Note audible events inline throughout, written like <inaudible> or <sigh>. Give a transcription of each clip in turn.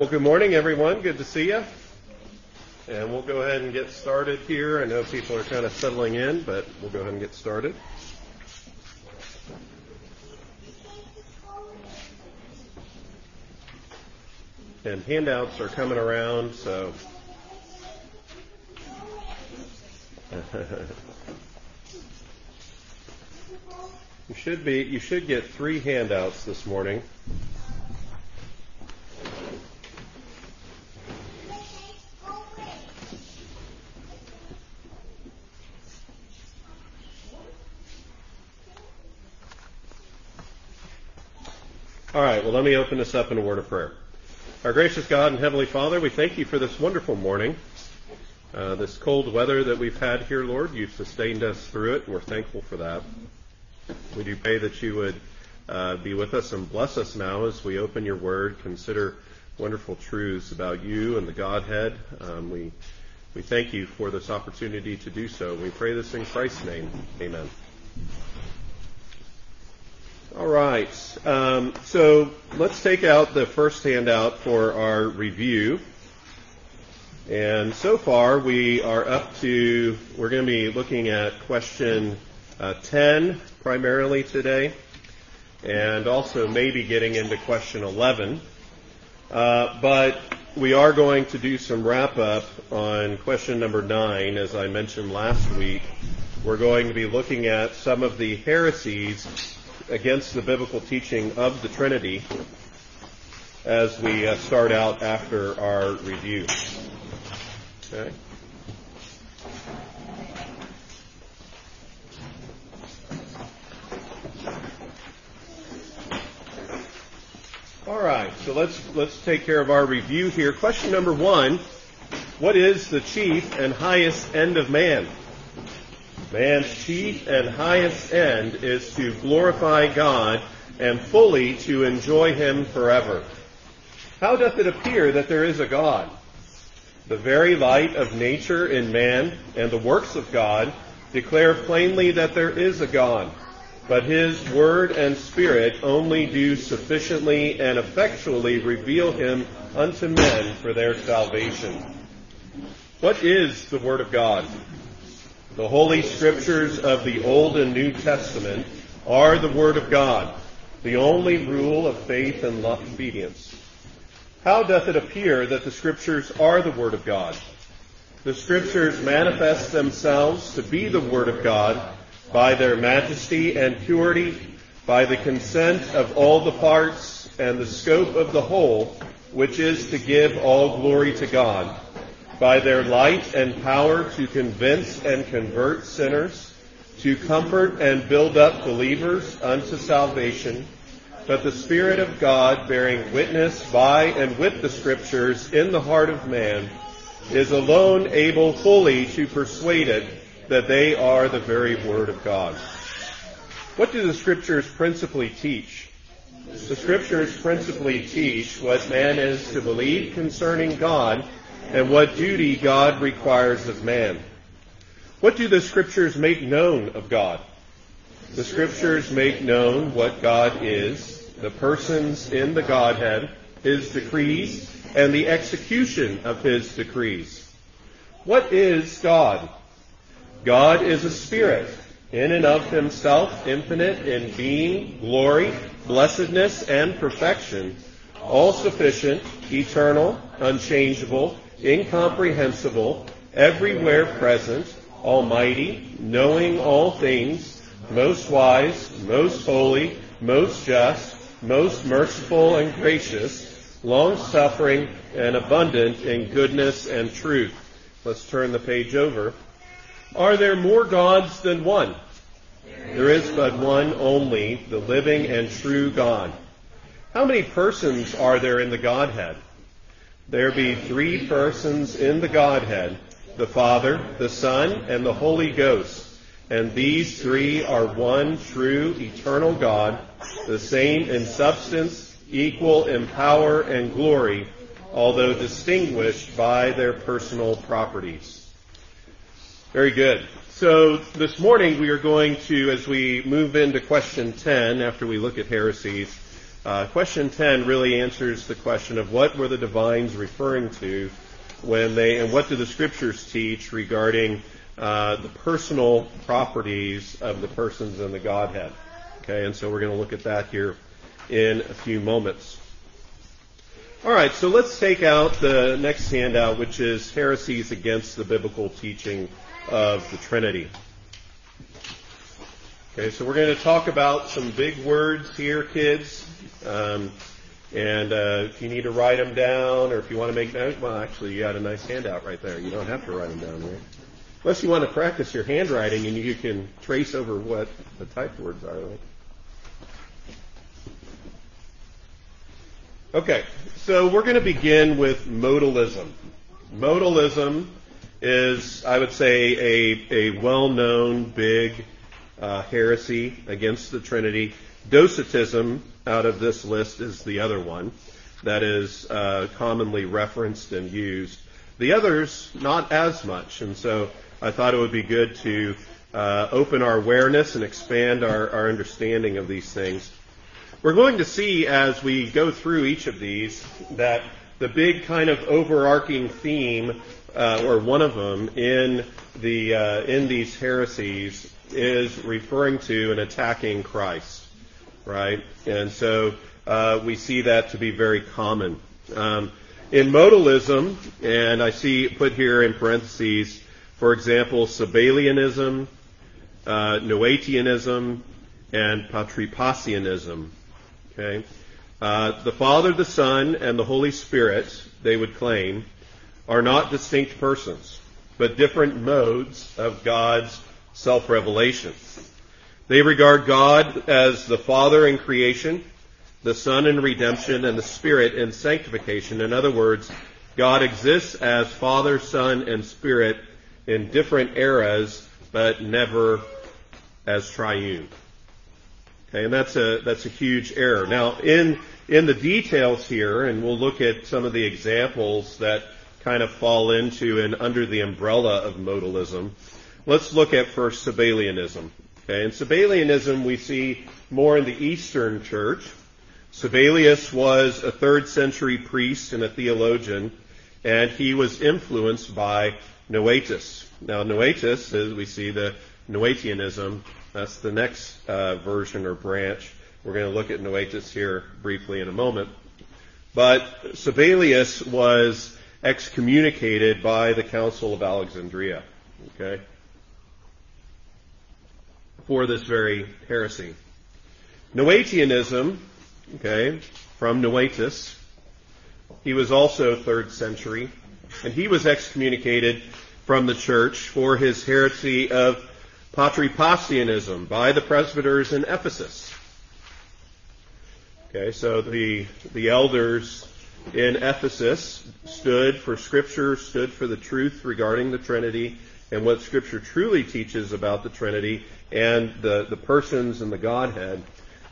Well, good morning, everyone. Good to see you. And we'll go ahead and get started here. I know people are kind of settling in, but we'll go ahead and get started. And handouts are coming around, so. <laughs> you should be, you should get three handouts this morning. Well, let me open this up in a word of prayer. Our gracious God and Heavenly Father, we thank you for this wonderful morning. Uh, this cold weather that we've had here, Lord, you've sustained us through it, and we're thankful for that. We do pray that you would uh, be with us and bless us now as we open your word, consider wonderful truths about you and the Godhead. Um, we, we thank you for this opportunity to do so. We pray this in Christ's name. Amen. All right. Um, so let's take out the first handout for our review. And so far we are up to, we're going to be looking at question uh, 10 primarily today, and also maybe getting into question 11. Uh, but we are going to do some wrap up on question number 9, as I mentioned last week. We're going to be looking at some of the heresies against the biblical teaching of the Trinity as we uh, start out after our review. Okay. All right, so let's let's take care of our review here. Question number one: What is the chief and highest end of man? Man's chief and highest end is to glorify God and fully to enjoy Him forever. How doth it appear that there is a God? The very light of nature in man and the works of God declare plainly that there is a God, but His Word and Spirit only do sufficiently and effectually reveal Him unto men for their salvation. What is the Word of God? The Holy Scriptures of the Old and New Testament are the Word of God, the only rule of faith and obedience. How doth it appear that the Scriptures are the Word of God? The Scriptures manifest themselves to be the Word of God by their majesty and purity, by the consent of all the parts and the scope of the whole, which is to give all glory to God by their light and power to convince and convert sinners, to comfort and build up believers unto salvation, but the Spirit of God bearing witness by and with the Scriptures in the heart of man is alone able fully to persuade it that they are the very Word of God. What do the Scriptures principally teach? The Scriptures principally teach what man is to believe concerning God and what duty God requires of man. What do the scriptures make known of God? The scriptures make known what God is, the persons in the Godhead, his decrees, and the execution of his decrees. What is God? God is a spirit, in and of himself, infinite in being, glory, blessedness, and perfection, all sufficient, eternal, unchangeable, incomprehensible, everywhere present, almighty, knowing all things, most wise, most holy, most just, most merciful and gracious, long suffering and abundant in goodness and truth. Let's turn the page over. Are there more gods than one? There is but one only, the living and true God. How many persons are there in the Godhead? There be three persons in the Godhead, the Father, the Son, and the Holy Ghost. And these three are one true eternal God, the same in substance, equal in power and glory, although distinguished by their personal properties. Very good. So this morning we are going to, as we move into question 10, after we look at heresies, Uh, question 10 really answers the question of what were the divines referring to when they, and what do the scriptures teach regarding uh, the personal properties of the persons in the Godhead. Okay, and so we're going to look at that here in a few moments. All right, so let's take out the next handout, which is heresies against the biblical teaching of the Trinity. Okay, so we're going to talk about some big words here, kids. Um, and uh, if you need to write them down, or if you want to make notes, well, actually, you got a nice handout right there. You don't have to write them down, right? Unless you want to practice your handwriting and you can trace over what the typed words are. Like. Okay, so we're going to begin with modalism. Modalism is, I would say, a, a well-known big uh, heresy against the Trinity. Docetism, out of this list, is the other one that is uh, commonly referenced and used. The others, not as much. And so I thought it would be good to uh, open our awareness and expand our, our understanding of these things. We're going to see as we go through each of these that the big kind of overarching theme, uh, or one of them, in the uh, in these heresies is referring to and attacking Christ, right? And so uh, we see that to be very common. Um, in modalism, and I see put here in parentheses for example, Sabellianism, uh, Noetianism, and Patripassianism. Okay? Uh, the Father, the Son, and the Holy Spirit, they would claim, are not distinct persons, but different modes of God's self-revelation. They regard God as the Father in creation, the Son in redemption, and the Spirit in sanctification. In other words, God exists as Father, Son, and Spirit in different eras, but never as triune. Okay, and that's a that's a huge error. Now, in in the details here, and we'll look at some of the examples that kind of fall into and under the umbrella of modalism. Let's look at first Sabellianism. Okay, in Sabellianism, we see more in the Eastern Church. Sabellius was a third century priest and a theologian, and he was influenced by Noetus. Now, Noetus, as we see the Noetianism, that's the next uh, version or branch. We're going to look at Noetus here briefly in a moment. But Sabellius was excommunicated by the Council of Alexandria, okay, for this very heresy. Noetianism, okay, from Noetus, he was also third century, and he was excommunicated from the church for his heresy of Patripassianism by the presbyters in Ephesus. Okay, so the, the elders in Ephesus stood for Scripture, stood for the truth regarding the Trinity and what Scripture truly teaches about the Trinity and the, the persons and the Godhead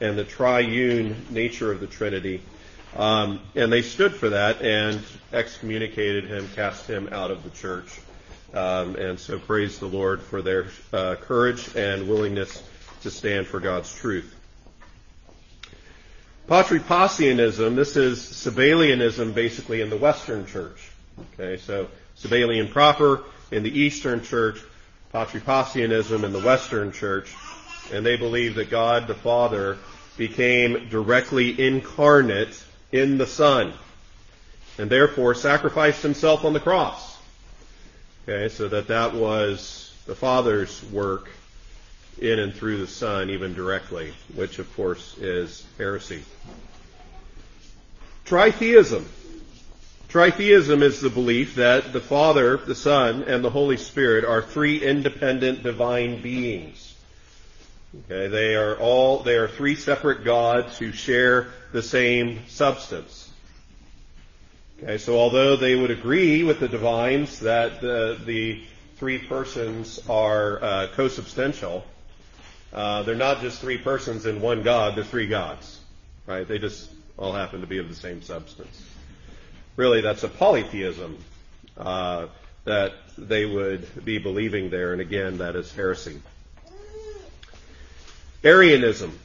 and the triune nature of the Trinity. Um, and they stood for that and excommunicated him, cast him out of the church. Um, and so praise the Lord for their uh, courage and willingness to stand for God's truth. Patripassianism, this is Sabellianism basically in the Western church. Okay, so Sabellian proper in the Eastern church, Patripassianism in the Western church, and they believe that God the Father became directly incarnate in the Son, and therefore sacrificed himself on the cross. Okay, so that that was the Father's work in and through the Son, even directly, which of course is heresy. Tritheism. Tritheism is the belief that the Father, the Son, and the Holy Spirit are three independent divine beings. Okay, they are all, they are three separate gods who share the same substance. Okay, so although they would agree with the divines that the, the three persons are uh, co-substantial, uh, they're not just three persons in one God, they're three gods. Right? They just all happen to be of the same substance. Really, that's a polytheism uh, that they would be believing there, and again, that is heresy. Arianism.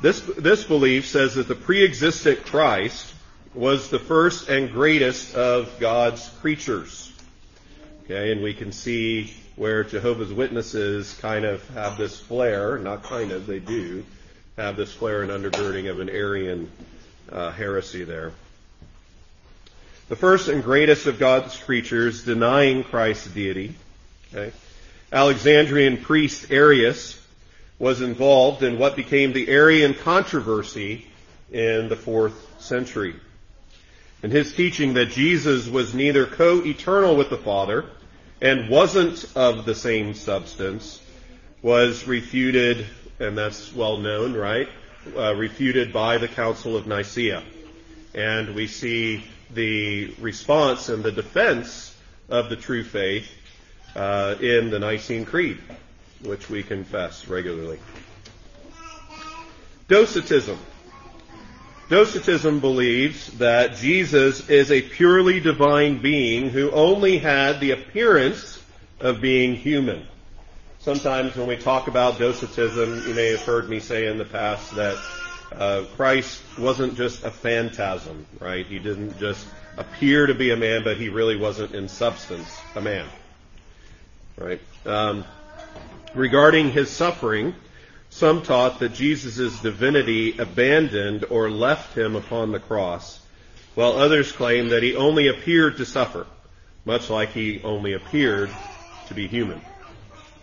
This, this belief says that the pre-existent Christ was the first and greatest of God's creatures. Okay, and we can see where Jehovah's Witnesses kind of have this flare, not kind of, they do, have this flare and undergirding of an Arian uh, heresy there. The first and greatest of God's creatures denying Christ's deity. Okay. Alexandrian priest Arius was involved in what became the Arian controversy in the fourth century. And his teaching that Jesus was neither co-eternal with the Father and wasn't of the same substance was refuted, and that's well known, right? Uh, refuted by the Council of Nicaea. And we see the response and the defense of the true faith uh, in the Nicene Creed, which we confess regularly. Docetism. Docetism believes that Jesus is a purely divine being who only had the appearance of being human. Sometimes when we talk about Docetism, you may have heard me say in the past that uh, Christ wasn't just a phantasm, right? He didn't just appear to be a man, but he really wasn't in substance a man, right? Um, regarding his suffering, some taught that Jesus' divinity abandoned or left him upon the cross, while others claimed that he only appeared to suffer, much like he only appeared to be human.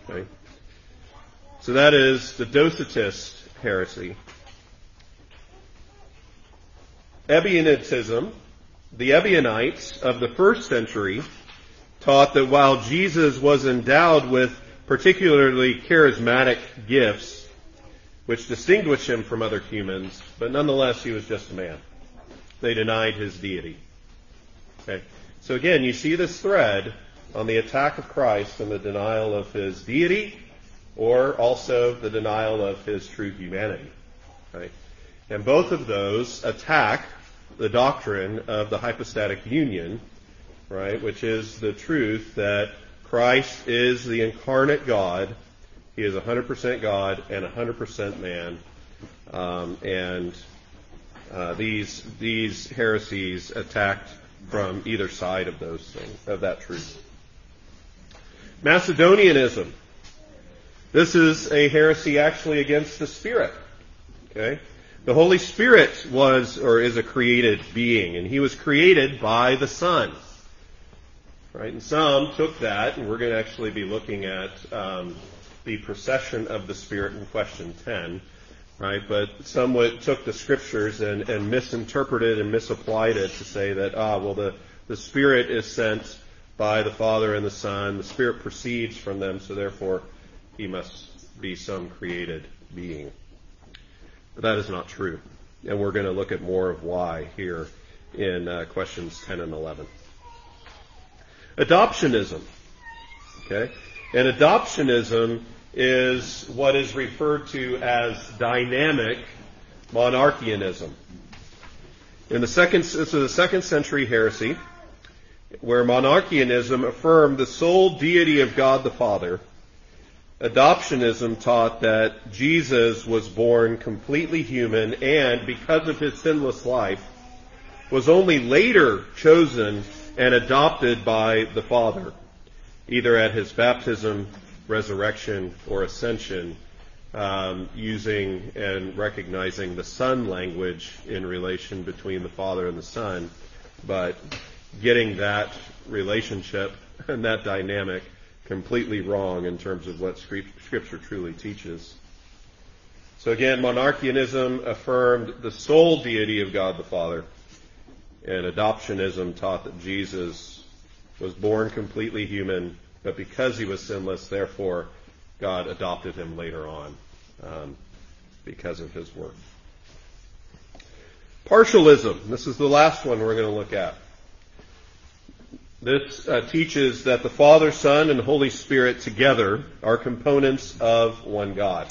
Okay? So that is the Docetist heresy. Ebionitism, the Ebionites of the first century taught that while Jesus was endowed with particularly charismatic gifts, which distinguished him from other humans, but nonetheless he was just a man. They denied his deity. Okay. So again, you see this thread on the attack of Christ and the denial of his deity, or also the denial of his true humanity. Right? And both of those attack the doctrine of the hypostatic union, right, which is the truth that Christ is the incarnate God he is 100% God and 100% man. Um, and uh, these these heresies attacked from either side of those things of that truth. Macedonianism. This is a heresy actually against the Spirit. Okay? The Holy Spirit was or is a created being, and he was created by the Son. Right? And some took that, and we're going to actually be looking at um, the procession of the Spirit in question 10, right? But some took the scriptures and, and misinterpreted and misapplied it to say that, ah, well, the, the Spirit is sent by the Father and the Son. The Spirit proceeds from them, so therefore he must be some created being. That is not true. And we're going to look at more of why here in uh, questions 10 and 11. Adoptionism. Okay? And adoptionism is what is referred to as dynamic monarchianism. In the second, this is the second century heresy, where monarchianism affirmed the sole deity of God the Father. Adoptionism taught that Jesus was born completely human and, because of his sinless life, was only later chosen and adopted by the Father either at his baptism, resurrection, or ascension, um, using and recognizing the Son language in relation between the Father and the Son, but getting that relationship and that dynamic completely wrong in terms of what Scripture truly teaches. So again, monarchianism affirmed the sole deity of God the Father, and adoptionism taught that Jesus was born completely human, but because he was sinless, therefore God adopted him later on um, because of his work. Partialism. This is the last one we're going to look at. This uh, teaches that the Father, Son, and Holy Spirit together are components of one God.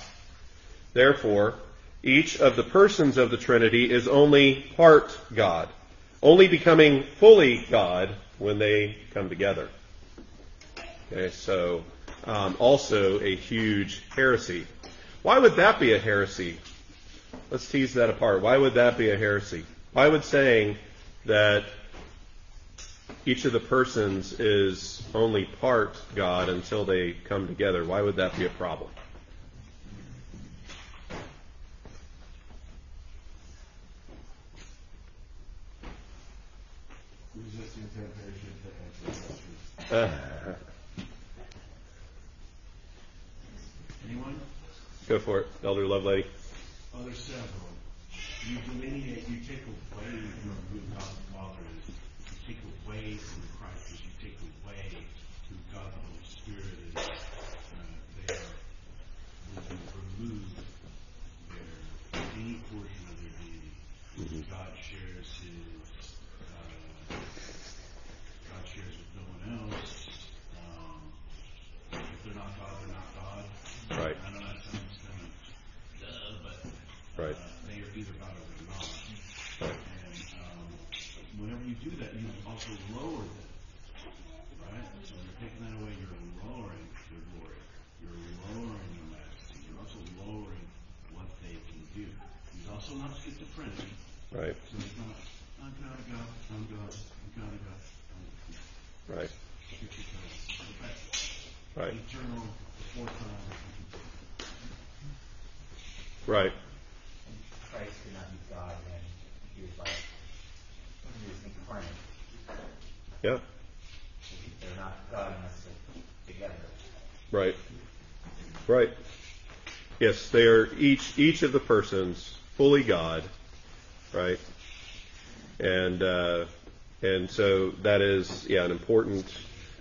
Therefore, each of the persons of the Trinity is only part God, only becoming fully God when they come together. Okay, so um, also a huge heresy. Why would that be a heresy? Let's tease that apart. Why would that be a heresy? Why would saying that each of the persons is only part God until they come together, why would that be a problem? Resisting temptation to answer. Anyone? go for it, Elder Lovelady. Oh, there's several. You delineate, you take away from God the Father is. You take away from Christ as you take away who God the Holy Spirit is. Uh, they are, when you remove their, any portion of their deity. God shares his, uh, God shares with no one else. Um, if they're not God, they're not God. Right. I know that sounds kind of duh, but Right. uh, they are either God or they're not. Right. And um, whenever you do you also lower them. Right? So when you're taking that away, you're lowering their glory. You're lowering their majesty. You're also lowering what they can do. He's also not schizophrenic. Right, So he's not, I'm God of God, I'm God, I'm God of God. I'm right, right, eternal, before time. right. Christ could not be God when he was like he was incarnate. Yeah, They're not God unless they're together. right, right. Yes, they are each each of the persons fully God, right? And uh, and so that is yeah an important.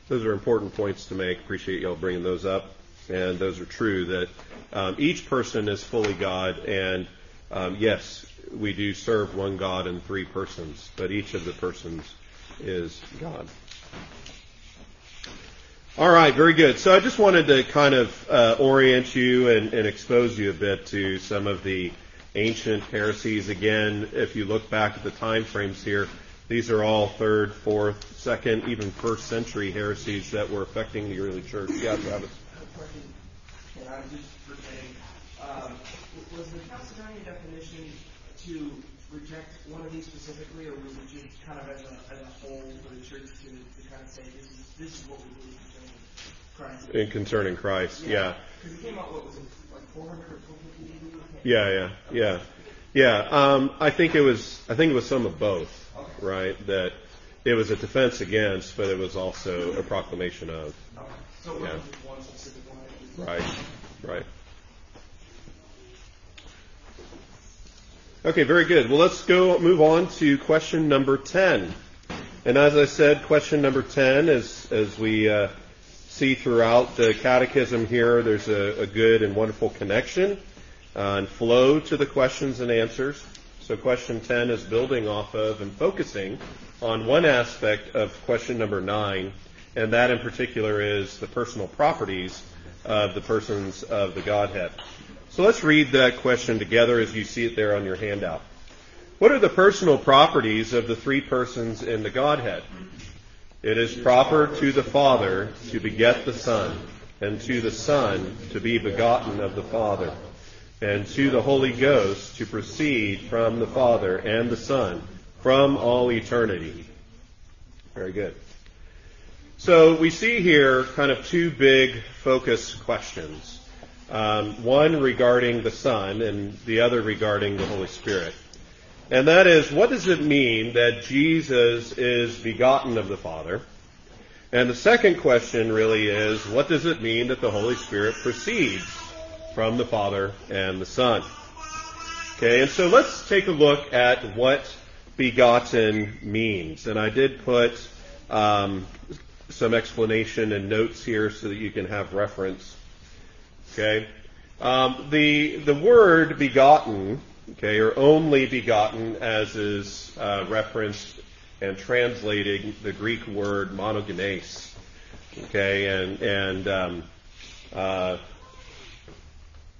Those are important points to make. Appreciate y'all bringing those up, and those are true that um, each person is fully God, and um, yes, we do serve one God in three persons, but each of the persons is God. All right, very good. So I just wanted to kind of uh, orient you and, and expose you a bit to some of the ancient heresies. Again, if you look back at the time frames here, these are all third, fourth, second, even first century heresies that were affecting the early church. Yeah, Travis. I'm just um, was the Chalcedonian definition to reject one of these specifically, or was it just kind of as a, as a whole for the church to, to kind of say, this is, this is what we believe concerning Christ? In concerning Christ, yeah. Because it came out, what was it, like 400 or 450 AD? Yeah, yeah, yeah, yeah. Um, I think it was. I think it was some of both, right? That it was a defense against, but it was also a proclamation of. Okay. So it Yeah. wasn't one specific one? Right, right. Okay, very good. Well, let's go move on to question number 10. And as I said, question number 10 is, as we uh, see throughout the catechism here, there's a, a good and wonderful connection uh, and flow to the questions and answers. So question 10 is building off of and focusing on one aspect of question number 9, and that in particular is the personal properties of the persons of the Godhead. So let's read that question together as you see it there on your handout. What are the personal properties of the three persons in the Godhead? It is proper to the Father to beget the Son, and to the Son to be begotten of the Father, and to the Holy Ghost to proceed from the Father and the Son from all eternity. Very good. So we see here kind of two big focus questions. Um, one regarding the Son and the other regarding the Holy Spirit. And that is, what does it mean that Jesus is begotten of the Father? And the second question really is, what does it mean that the Holy Spirit proceeds from the Father and the Son? Okay, and so let's take a look at what begotten means. And I did put um, some explanation and notes here so that you can have reference. Okay, um, the the word begotten, okay, or only begotten, as is uh, referenced and translating the Greek word monogenes. Okay, and and um, uh,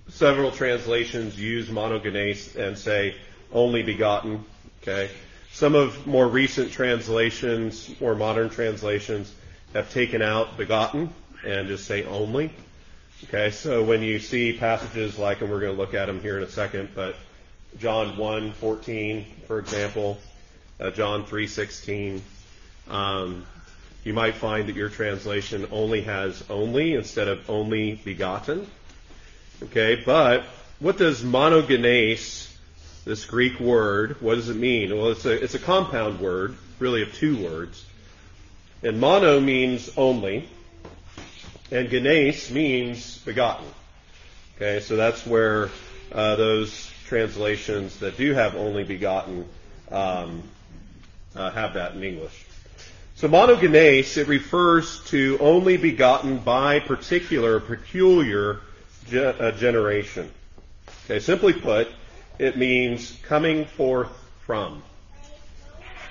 several translations use monogenes and say only begotten. Okay, some of more recent translations, more modern translations, have taken out begotten and just say only. Okay, so when you see passages like, and we're going to look at them here in a second, but John 1, 14, for example, uh, John 3, 16. Um, you might find that your translation only has only instead of only begotten. Okay, but what does monogenes, this Greek word, what does it mean? Well, it's a, it's a compound word, really of two words. And mono means only, and genes means begotten. Okay, so that's where uh, those translations that do have only begotten um, uh, have that in English. So monogenes, it refers to only begotten by particular, peculiar ge- uh, generation. Okay, simply put, it means coming forth from.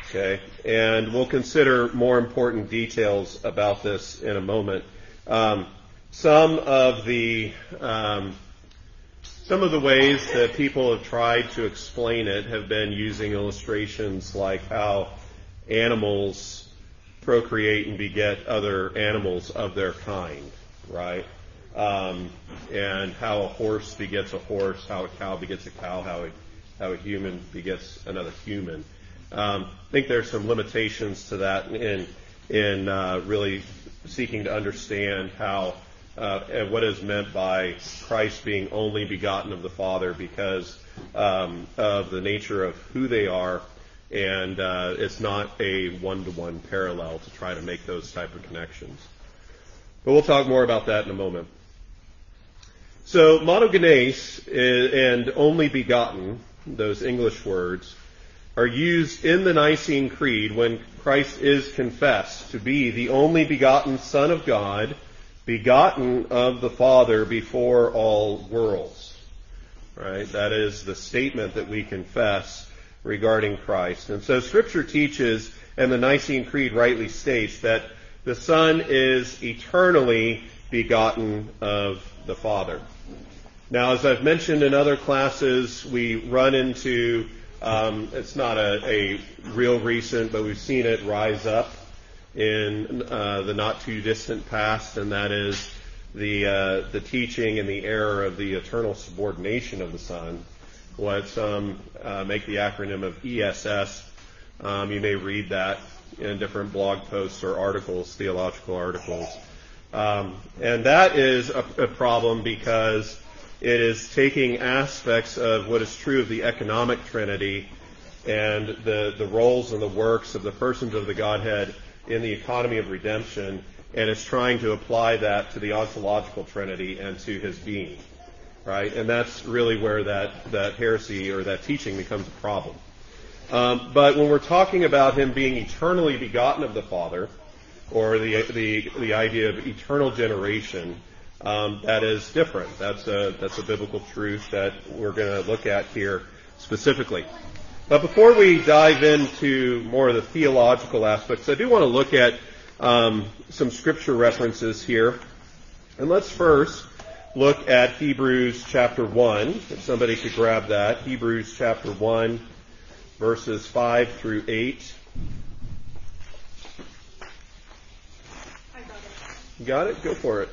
Okay, and we'll consider more important details about this in a moment. Um, some of the um, some of the ways that people have tried to explain it have been using illustrations like how animals procreate and beget other animals of their kind, right? Um, and how a horse begets a horse, how a cow begets a cow, how a, how a human begets another human. Um, I think there's some limitations to that in in uh, really seeking to understand how uh, and what is meant by Christ being only begotten of the Father because um, of the nature of who they are and uh, it's not a one-to-one parallel to try to make those type of connections. But we'll talk more about that in a moment. So monogenes and only begotten, those English words, are used in the Nicene Creed when Christ is confessed to be the only begotten Son of God, begotten of the Father before all worlds. Right? That is the statement that we confess regarding Christ. And so Scripture teaches, and the Nicene Creed rightly states, that the Son is eternally begotten of the Father. Now, as I've mentioned in other classes, we run into, um, it's not a, a, real recent, but we've seen it rise up in uh, the not too distant past, and that is the, uh, the teaching and the error of the eternal subordination of the Son Let's um, uh, make the acronym of ESS. Um, you may read that in different blog posts or articles, theological articles. Um, and that is a, a, problem because it is taking aspects of what is true of the economic Trinity and the, the roles and the works of the persons of the Godhead in the economy of redemption, and it's trying to apply that to the ontological Trinity and to his being right? And that's really where that, that heresy or that teaching becomes a problem. Um, but when we're talking about him being eternally begotten of the Father, or the, the, the idea of eternal generation, um, that is different. That's a, that's a biblical truth that we're going to look at here specifically. But before we dive into more of the theological aspects, I do want to look at um, some scripture references here. And let's first look at Hebrews chapter 1. If somebody could grab that. Hebrews chapter 1, verses 5 through 8. I got it. You got it? Go for it.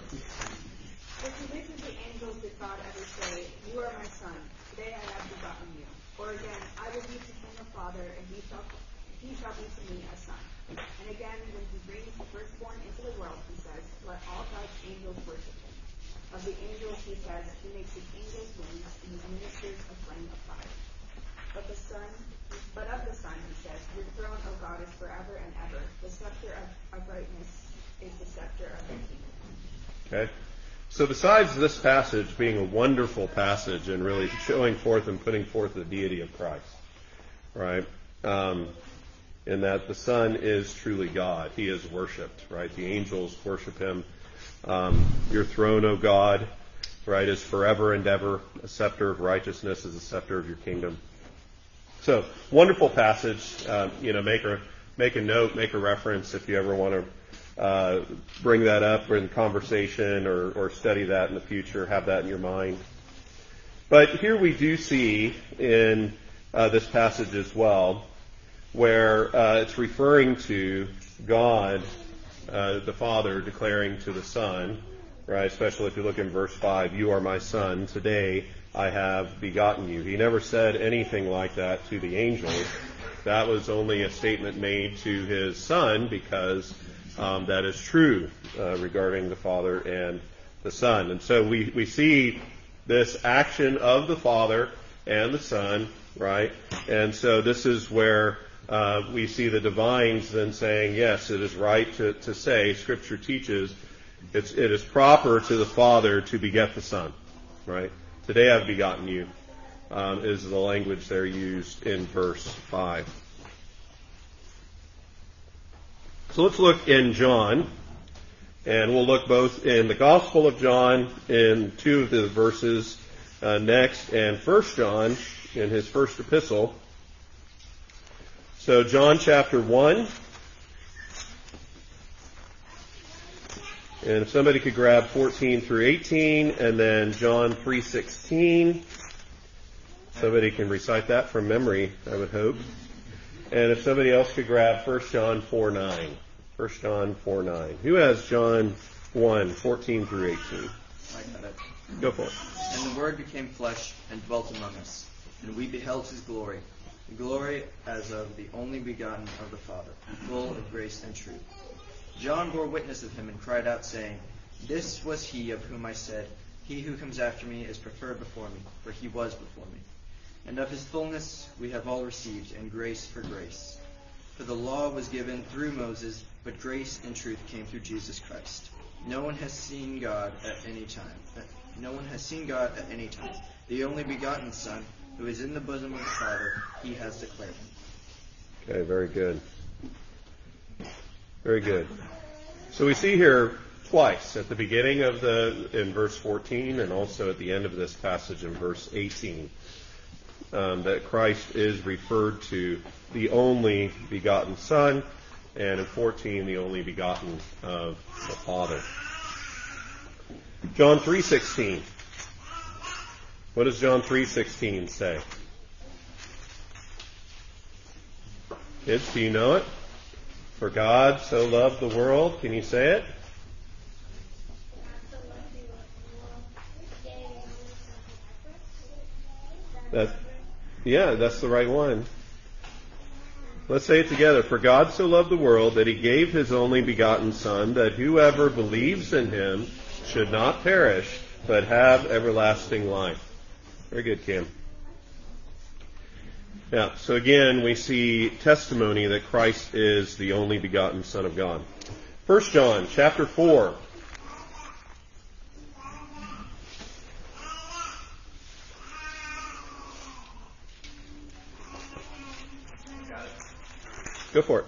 But to which of the angels did God ever say, You are my son, today I have begotten you? Or again, I will be to him a father, and he shall, he shall be to me a son. And again, when he brings the firstborn into the world, he says, Let all God's angels worship him. Of the angels, he says, He makes his angels wings and his ministers a flame of fire. But the Son, but of the Son, he says, Your throne, O God, is forever and ever. The scepter of uprightness is the scepter of your kingdom. Okay. So besides this passage being a wonderful passage and really showing forth and putting forth the deity of Christ, right? Um, in that the Son is truly God. He is worshipped, right? The angels worship him. Um, your throne, O God, right, is forever and ever. A scepter of righteousness is a scepter of your kingdom. So, wonderful passage. Uh, you know, make a make a note, make a reference if you ever want to uh, bring that up in conversation or, or study that in the future. Have that in your mind. But here we do see in uh, this passage as well, where uh, it's referring to God uh, the Father declaring to the Son, right? Especially if you look in verse 5, you are my son, today I have begotten you. He never said anything like that to the angels. That was only a statement made to his son because um, that is true uh, regarding the Father and the Son. And so we, we see this action of the Father and the Son, right? And so this is where uh, we see the divines then saying, yes, it is right to, to say, Scripture teaches, it's, it is proper to the Father to beget the Son, right? Today I've begotten you, um, is the language there used in verse 5. So let's look in John, and we'll look both in the Gospel of John in two of the verses uh, next, and First John in his first epistle. So John chapter 1. And if somebody could grab 14 through 18 and then John 3:16. Somebody can recite that from memory, I would hope. And if somebody else could grab 1 John 4:9. 1 John 4:9. Who has John 1, 14 through 18? I got it. Go for it. And the Word became flesh and dwelt among us, and we beheld his glory, the glory as of the only begotten of the Father, full of grace and truth. John bore witness of him and cried out, saying, This was he of whom I said, He who comes after me is preferred before me, for he was before me. And of his fullness we have all received, and grace for grace. For the law was given through Moses, but grace and truth came through Jesus Christ. No one has seen God at any time. No one has seen God at any time. The only begotten Son, who is in the bosom of the Father, he has declared him. Okay, very good. Very good. So we see here twice at the beginning of the in verse 14 and also at the end of this passage in verse 18 um, that Christ is referred to the only begotten Son, and in 14 the only begotten of the Father. John 3:16. What does John 3:16 say? Kids, do you know it? For God so loved the world. Can you say it? That, yeah, that's the right one. Let's say it together. For God so loved the world that he gave his only begotten Son, that whoever believes in him should not perish, but have everlasting life. Very good, Kim. Yeah, so again, we see testimony that Christ is the only begotten Son of God. 1 John chapter 4. Go for it.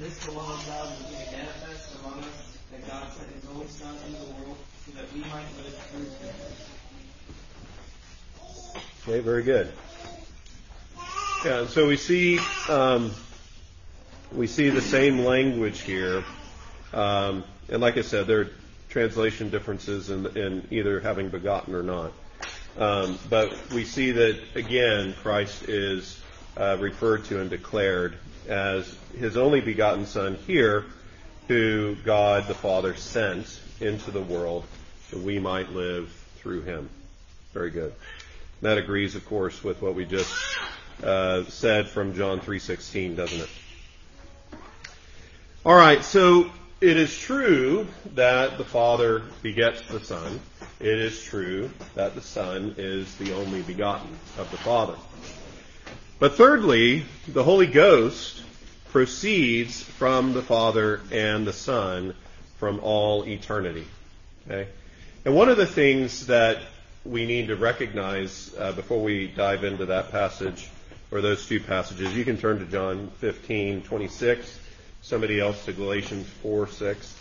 This the love of God made manifest among us, that God sent his only Son into the world so that we might live through him. Okay, very good. Yeah, so we see um, we see the same language here, um, and like I said, there are translation differences in, in either having begotten or not. Um, but we see that again, Christ is referred to and declared as His only begotten Son here, who God the Father sent into the world that we might live through Him. Very good. That agrees, of course, with what we just uh, said from John 3:16, doesn't it? All right, so it is true that the Father begets the Son. It is true that the Son is the only begotten of the Father. But thirdly, the Holy Ghost proceeds from the Father and the Son from all eternity. Okay? And one of the things that we need to recognize uh, before we dive into that passage or those two passages, you can turn to John 15, 26, somebody else to Galatians 4, 6.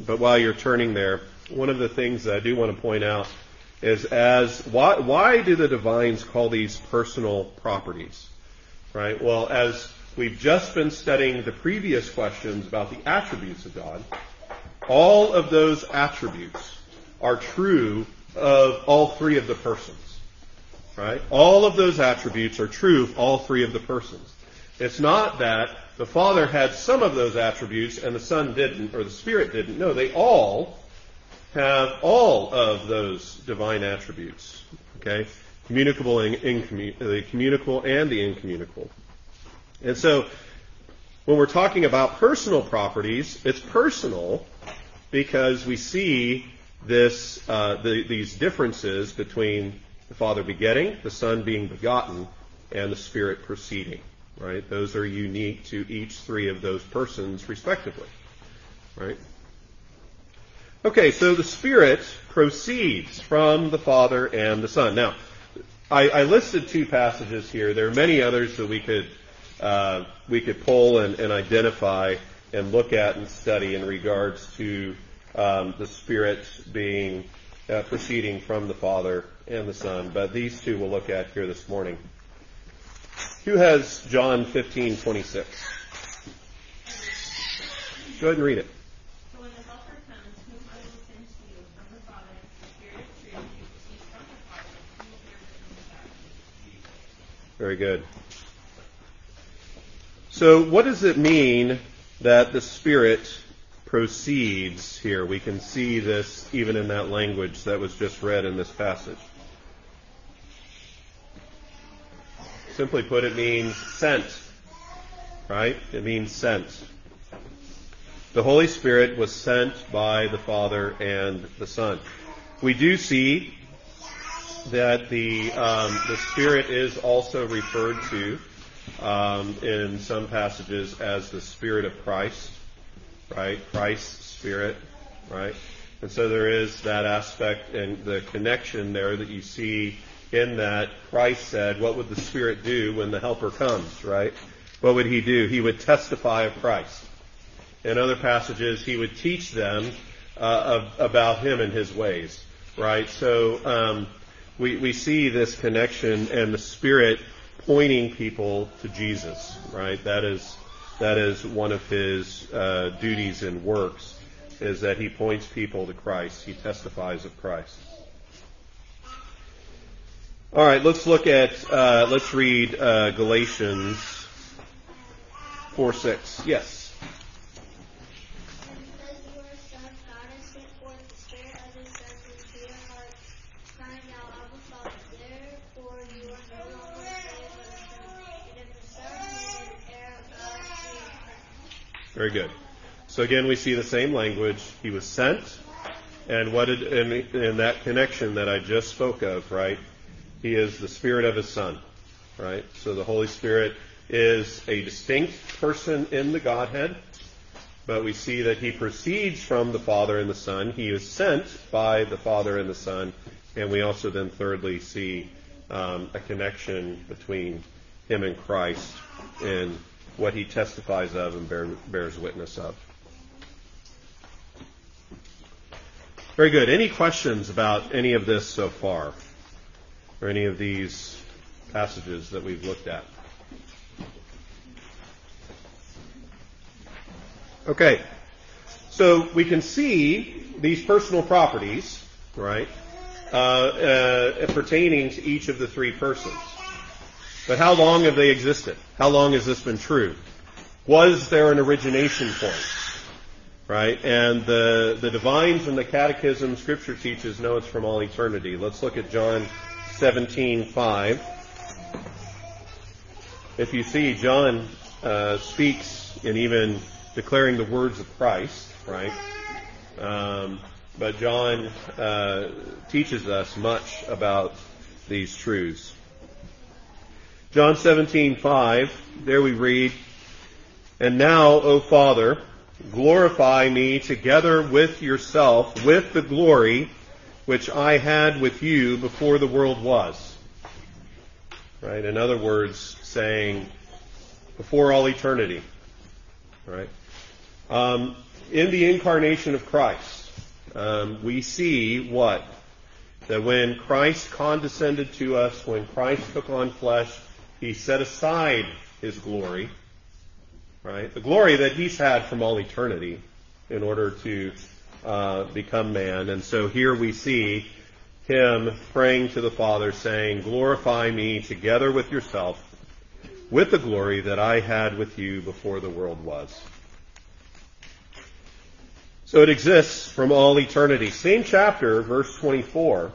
But while you're turning there, one of the things that I do want to point out is as why why do the divines call these personal properties? Right? Well, as we've just been studying the previous questions about the attributes of God, all of those attributes are true of all three of the persons. Right? All of those attributes are true of all three of the persons. It's not that the Father had some of those attributes and the Son didn't, or the Spirit didn't. No, they all have all of those divine attributes. Okay? Communicable and incommu- the communicable and the incommunicable. And so, when we're talking about personal properties, it's personal because we see this, uh, the, these differences between the Father begetting, the Son being begotten, and the Spirit proceeding. Right? Those are unique to each three of those persons, respectively. Right? Okay, so the Spirit proceeds from the Father and the Son. Now, I, I listed two passages here. There are many others that we could uh, we could pull and, and, identify and look at and study in regards to um, the Spirit being uh, proceeding from the Father and the Son. But these two we'll look at here this morning. Who has John 15:26? Go ahead and read it. So when the Helper comes, whom I will send to you from the Father, the Spirit of truth, who proceeds from the Father, he will bear witness about me. Very good. So, what does it mean that the Spirit proceeds here? We can see this even in that language that was just read in this passage. Simply put, it means sent. Right? It means sent. The Holy Spirit was sent by the Father and the Son. We do see that the um, the Spirit is also referred to um, in some passages as the Spirit of Christ, right? Christ's Spirit, right? And so there is that aspect and the connection there that you see in that Christ said, what would the Spirit do when the Helper comes, right? What would he do? He would testify of Christ. In other passages, he would teach them uh, of, about him and his ways, right? So um, we, we see this connection and the Spirit pointing people to Jesus, right? That is that is one of his uh, duties and works, is that he points people to Christ. He testifies of Christ. All right, let's look at uh, let's read uh, Galatians four six. Yes. And because you are sons, God has sent forth the Spirit of His Son into your hearts, crying out, Abba, Father. Therefore you are no longer slaves of sin, and if the Son is an heir of God too. Very good. So again, we see the same language. He was sent, and what did in, in that connection that I just spoke of, right? He is the Spirit of His Son, right? So the Holy Spirit is a distinct person in the Godhead, but we see that He proceeds from the Father and the Son. He is sent by the Father and the Son, and we also then thirdly see um, a connection between Him and Christ in what He testifies of and bear, bears witness of. Very good. Any questions about any of this so far? Or any of these passages that we've looked at? Okay. So we can see these personal properties, right, uh, uh, pertaining to each of the three persons. But how long have they existed? How long has this been true? Was there an origination point? right? And the the divines and the catechism scripture teaches no it's from all eternity. Let's look at John 17:5. If you see John uh, speaks in even declaring the words of Christ, right? Um, but John uh, teaches us much about these truths. John 17:5. There we read, "And now, O Father." glorify me together with yourself with the glory which I had with you before the world was. Right? In other words, saying, before all eternity. Right? Um, in the incarnation of Christ, um, we see what? That when Christ condescended to us, when Christ took on flesh, he set aside his glory right? The glory that he's had from all eternity in order to uh, become man. And so here we see him praying to the Father saying, glorify me together with yourself with the glory that I had with you before the world was. So it exists from all eternity. Same chapter, verse 24.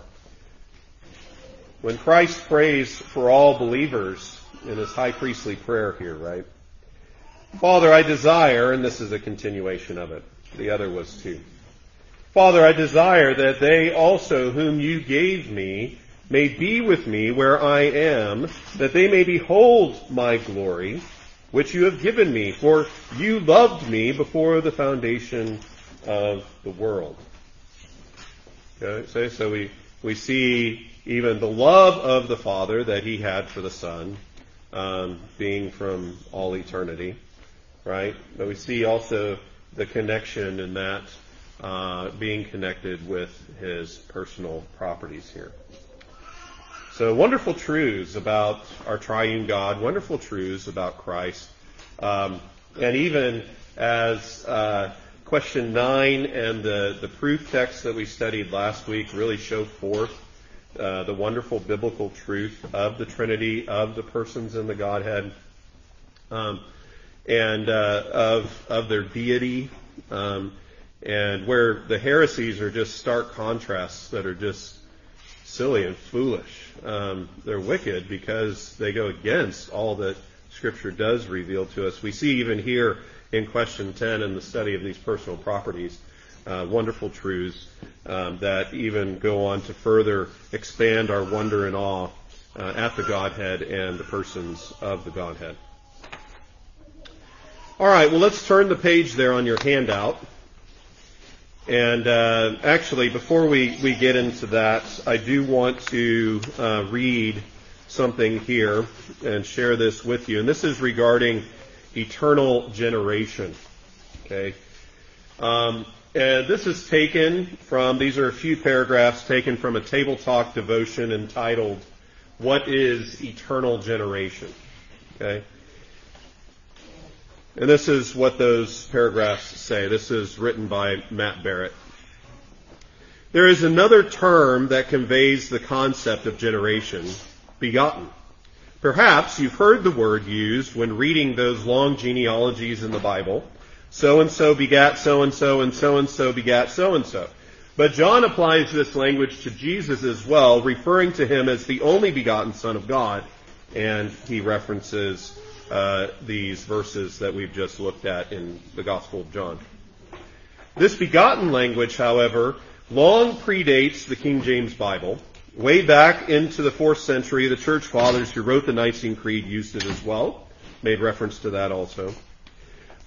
When Christ prays for all believers in his high priestly prayer here, right? Father, I desire, and this is a continuation of it. The other was too. Father, I desire that they also whom you gave me may be with me where I am, that they may behold my glory, which you have given me, for you loved me before the foundation of the world. Okay, so, so we, we see even the love of the Father that he had for the Son, um, being from all eternity, right? But we see also the connection in that uh, being connected with his personal properties here. So wonderful truths about our triune God, wonderful truths about Christ, um, and even as uh, question nine and the, the proof text that we studied last week really show forth uh, the wonderful biblical truth of the Trinity, of the persons in the Godhead, um, and uh, of of their deity, um, and where the heresies are just stark contrasts that are just silly and foolish. Um, they're wicked because they go against all that Scripture does reveal to us. We see even here in question 10 in the study of these personal properties, uh, wonderful truths um, that even go on to further expand our wonder and awe uh, at the Godhead and the persons of the Godhead. All right, well, let's turn the page there on your handout. And uh, actually, before we, we get into that, I do want to uh, read something here and share this with you. And this is regarding eternal generation. Okay. Um, and this is taken from, these are a few paragraphs taken from a table talk devotion entitled, What is Eternal Generation? Okay. And this is what those paragraphs say. This is written by Matt Barrett. There is another term that conveys the concept of generation, begotten. Perhaps you've heard the word used when reading those long genealogies in the Bible. So and so begat so and so, and so and so begat so and so. But John applies this language to Jesus as well, referring to him as the only begotten Son of God, and he references uh, these verses that we've just looked at in the Gospel of John. This begotten language, however, long predates the King James Bible. Way back into the fourth century, the church fathers who wrote the Nicene Creed used it as well, made reference to that also.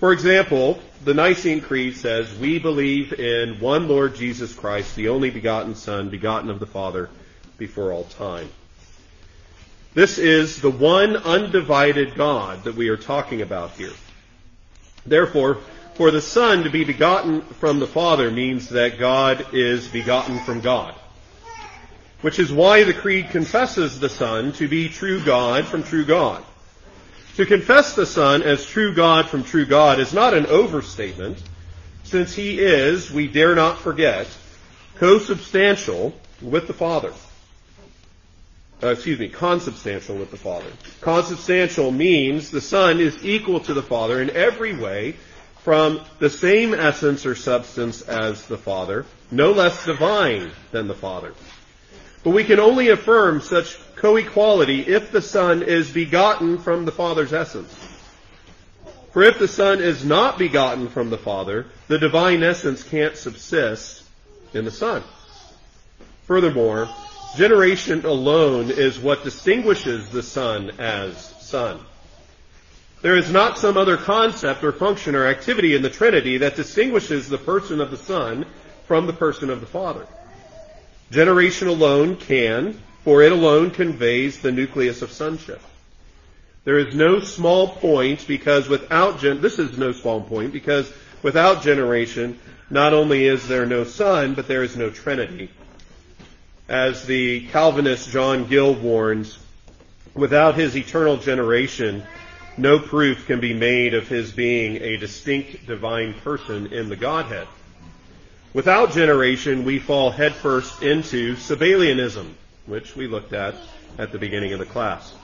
For example, the Nicene Creed says, We believe in one Lord Jesus Christ, the only begotten Son, begotten of the Father, before all time. This is the one undivided God that we are talking about here. Therefore, for the Son to be begotten from the Father means that God is begotten from God. Which is why the Creed confesses the Son to be true God from true God. To confess the Son as true God from true God is not an overstatement, since he is, we dare not forget, co-substantial with the Father uh, excuse me, consubstantial with the Father. Consubstantial means the Son is equal to the Father in every way from the same essence or substance as the Father, no less divine than the Father. But we can only affirm such co-equality if the Son is begotten from the Father's essence. For if the Son is not begotten from the Father, the divine essence can't subsist in the Son. Furthermore, Generation alone is what distinguishes the Son as Son. There is not some other concept or function or activity in the Trinity that distinguishes the person of the Son from the person of the Father. Generation alone can, for it alone conveys the nucleus of sonship. There is no small point because without gen- this is no small point because without generation, not only is there no Son, but there is no Trinity as the Calvinist John Gill warns, without his eternal generation, no proof can be made of his being a distinct divine person in the Godhead. Without generation, we fall headfirst into Sabellianism, which we looked at at the beginning of the class.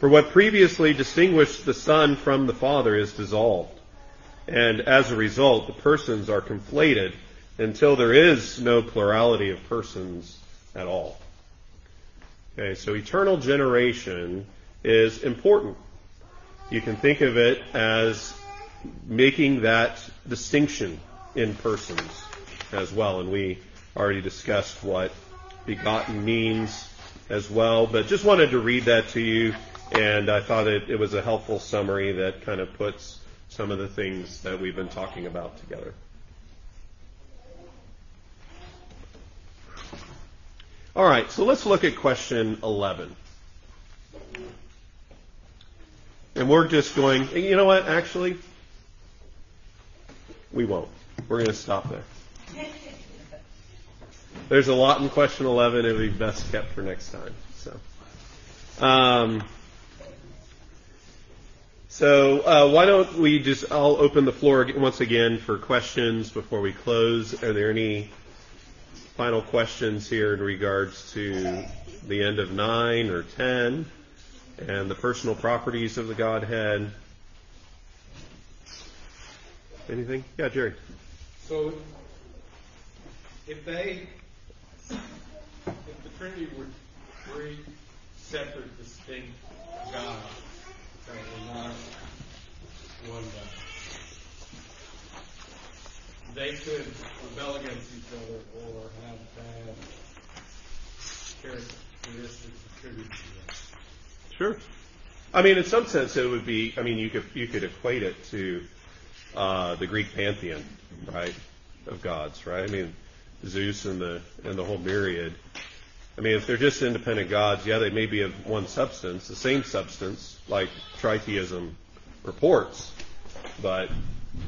For what previously distinguished the Son from the Father is dissolved. And as a result, the persons are conflated until there is no plurality of persons at all. Okay, so eternal generation is important. You can think of it as making that distinction in persons as well. And we already discussed what begotten means as well, but just wanted to read that to you. And I thought it, it was a helpful summary that kind of puts some of the things that we've been talking about together. All right, so let's look at question 11. And we're just going, you know what, actually, we won't. We're going to stop there. There's a lot in question 11. It would be best kept for next time. So, um, so uh, why don't we just? I'll open the floor once again for questions before we close. Are there any final questions here in regards to the end of nine or ten and the personal properties of the Godhead? Anything? Yeah, Jerry. So, if they, if the Trinity were three separate, distinct gods that were not one God, they could rebel against each other or have bad characteristics attributed to them. Sure. I mean, in some sense, it would be. I mean, you could you could equate it to uh, the Greek pantheon, right, of gods, right? I mean, Zeus and the and the whole myriad. I mean, if they're just independent gods, yeah, they may be of one substance, the same substance, like tritheism reports. But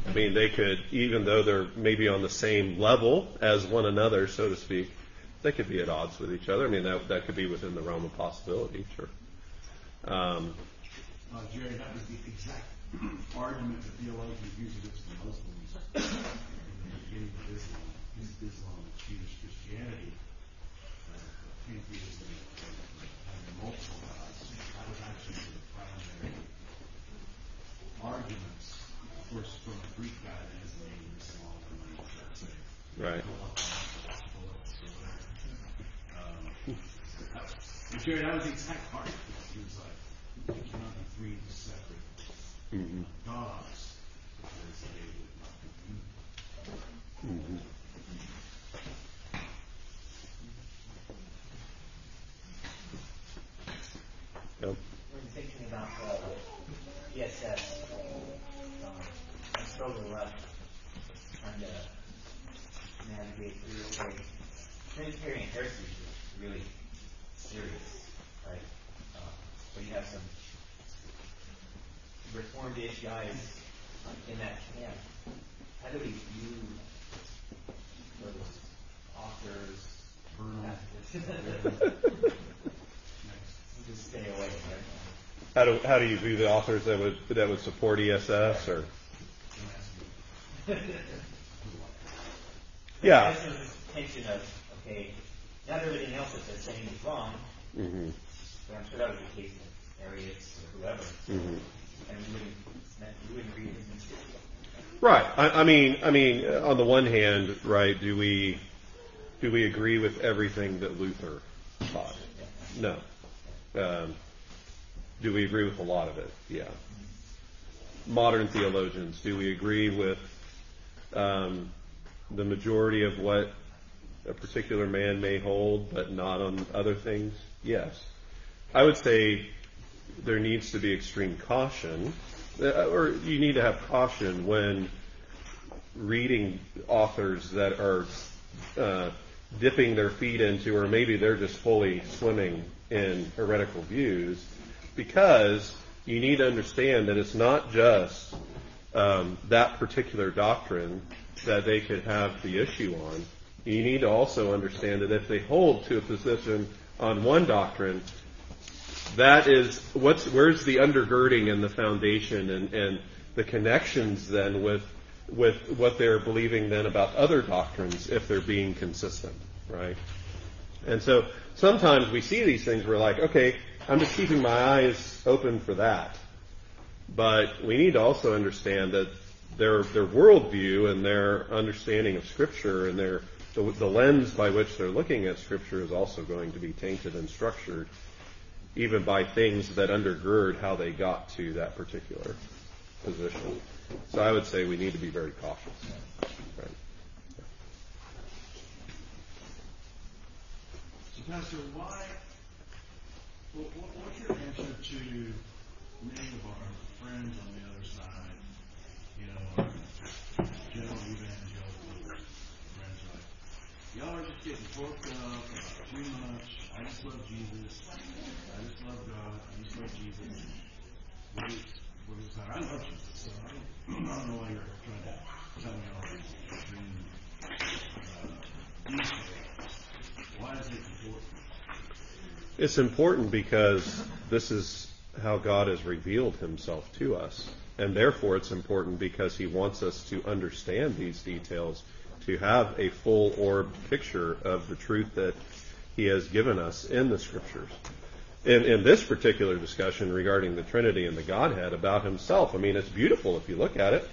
I mean, they could, even though they're maybe on the same level as one another, so to speak, they could be at odds with each other. I mean, that that could be within the realm of possibility, sure. Um, Uh, Jerry, that argument that theologians use against the Muslims in the beginning of Islam, is Islam and Jewish Christianity. Uh, pantheism, having multiple gods, that was actually the primary arguments. Of course, from a Greek guy that has the name of Islam, and you start right. um, Jerry, that was the exact part. He was like, there cannot be three separate hmm gods because they would not be hmm Yep. When thinking about uh, ESS, um, I struggle a lot trying to navigate through. Okay, Trinitarian heresy is really serious, right? Uh, so you have some in that camp. How do we view those authors? <laughs> Just stay away? How do how do you view the authors that would that would support ESS or? <laughs> Yeah. There's this tension of, okay, not everything else that they're saying is wrong, hmm but I'm sure that was the case with Arius or whoever, hmm Right. I, I mean, I mean, on the one hand, right? Do we do we agree with everything that Luther taught? No. Um, do we agree with a lot of it? Yeah. Modern theologians, do we agree with um, the majority of what a particular man may hold, but not on other things? Yes. I would say there needs to be extreme caution, uh, or you need to have caution when reading authors that are uh, dipping their feet into, or maybe they're just fully swimming in heretical views, because you need to understand that it's not just um, that particular doctrine that they could have the issue on. You need to also understand that if they hold to a position on one doctrine, that is where's the undergirding and the foundation and, the connections then with with what they're believing then about other doctrines if they're being consistent, right? And so sometimes we see these things we're like, okay, I'm just keeping my eyes open for that. But we need to also understand that their their worldview and their understanding of Scripture and their the, the lens by which they're looking at Scripture is also going to be tainted and structured, even by things that undergird how they got to that particular position. So I would say we need to be very cautious. Right. Pastor, why? What, what, what's your answer to many of our friends on the other side? You know, our general evangelical friends like, y'all are just getting torqued up about too much. I just love Jesus. I just love God. I just love Jesus. What is, what is that? I love Jesus. So I <clears throat> I don't know why you're trying to tell me all these extreme uh, details. Why is it important? It's important because this is how God has revealed himself to us. And therefore, it's important because he wants us to understand these details, to have a full orb picture of the truth that he has given us in the scriptures. In, in this particular discussion regarding the Trinity and the Godhead about himself, I mean, it's beautiful if you look at it.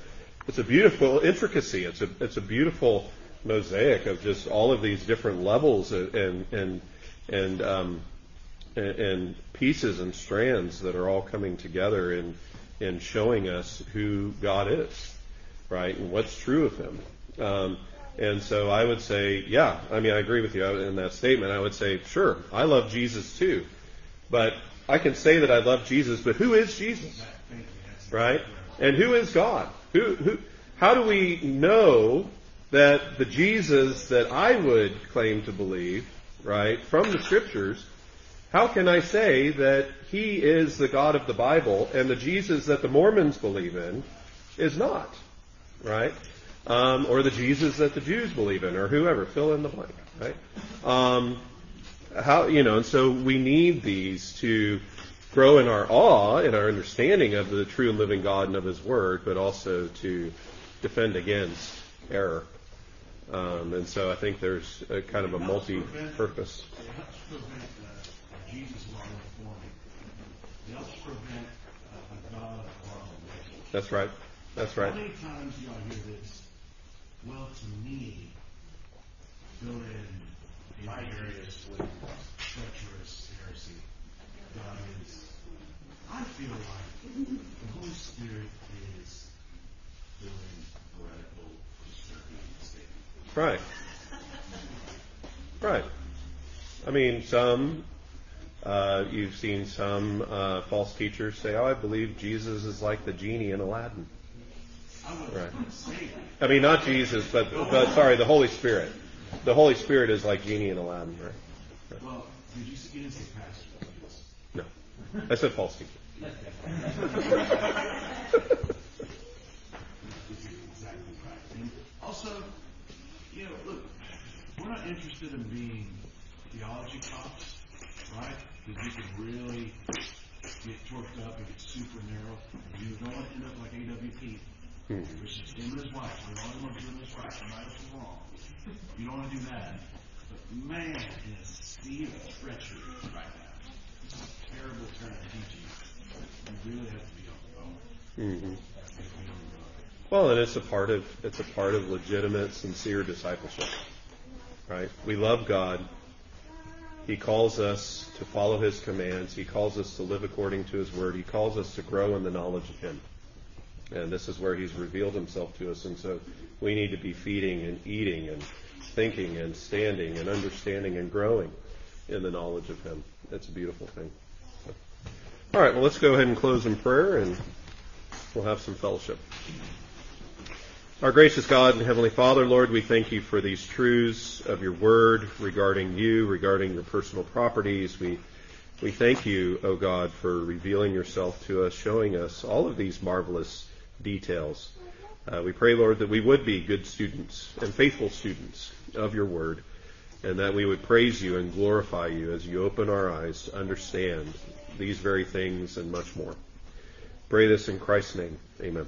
It's a beautiful intricacy. It's a, it's a beautiful mosaic of just all of these different levels and, and, and, um, and, pieces and strands that are all coming together in, in showing us who God is, right, and what's true of Him. Um, and so I would say, yeah, I mean, I agree with you in that statement. I would say, sure, I love Jesus too, but I can say that I love Jesus, but who is Jesus, right? And who is God? Who, who, how do we know that the Jesus that I would claim to believe, right, from the scriptures, how can I say that he is the God of the Bible and the Jesus that the Mormons believe in is not, right? Um, or the Jesus that the Jews believe in, or whoever, fill in the blank, right? Um, how you know, and so we need these to grow in our awe and our understanding of the true and living God and of His Word, but also to defend against error. Um, and so I think there's a kind of a multi-purpose. It helps prevent uh, Jesus law reforming. It helps prevent uh, a God law That's right. That's right. How many times do y'all hear this? Well, to me, fill in a various with treacherous heresy. God is. I feel like the Holy Spirit is doing heretical, disturbing statements. Right. Right. I mean, some, uh, you've seen some uh, false teachers say, oh, I believe Jesus is like the genie in Aladdin. I Right. I mean, not Jesus, but, but sorry, the Holy Spirit. The Holy Spirit is like genie in Aladdin, right? Well, did you, say- you didn't say pastor? No. I said false teacher. <laughs> Also, you know, look, we're not interested in being theology cops, right? Because you can really get torqued up and get super narrow. You don't want to end up like AWP, which is him and his wife. We're the only ones doing this right. Somebody else is wrong. You don't want to do that. But man, in a sea of treachery right now, terrible, terrible teaching. You really have to be on the hmm phone. Well, and it's a part of it's a part of legitimate, sincere discipleship, right? We love God. He calls us to follow His commands. He calls us to live according to His word. He calls us to grow in the knowledge of Him. And this is where He's revealed Himself to us. And so we need to be feeding and eating and thinking and standing and understanding and growing in the knowledge of Him. It's a beautiful thing. All right, well, let's go ahead and close in prayer and we'll have some fellowship. Our gracious God and Heavenly Father, Lord, we thank you for these truths of your word regarding you, regarding your personal properties. We, we thank you, O God, for revealing yourself to us, showing us all of these marvelous details. Uh, we pray, Lord, that we would be good students and faithful students of your word, and that we would praise you and glorify you as you open our eyes to understand these very things and much more. Pray this in Christ's name. Amen.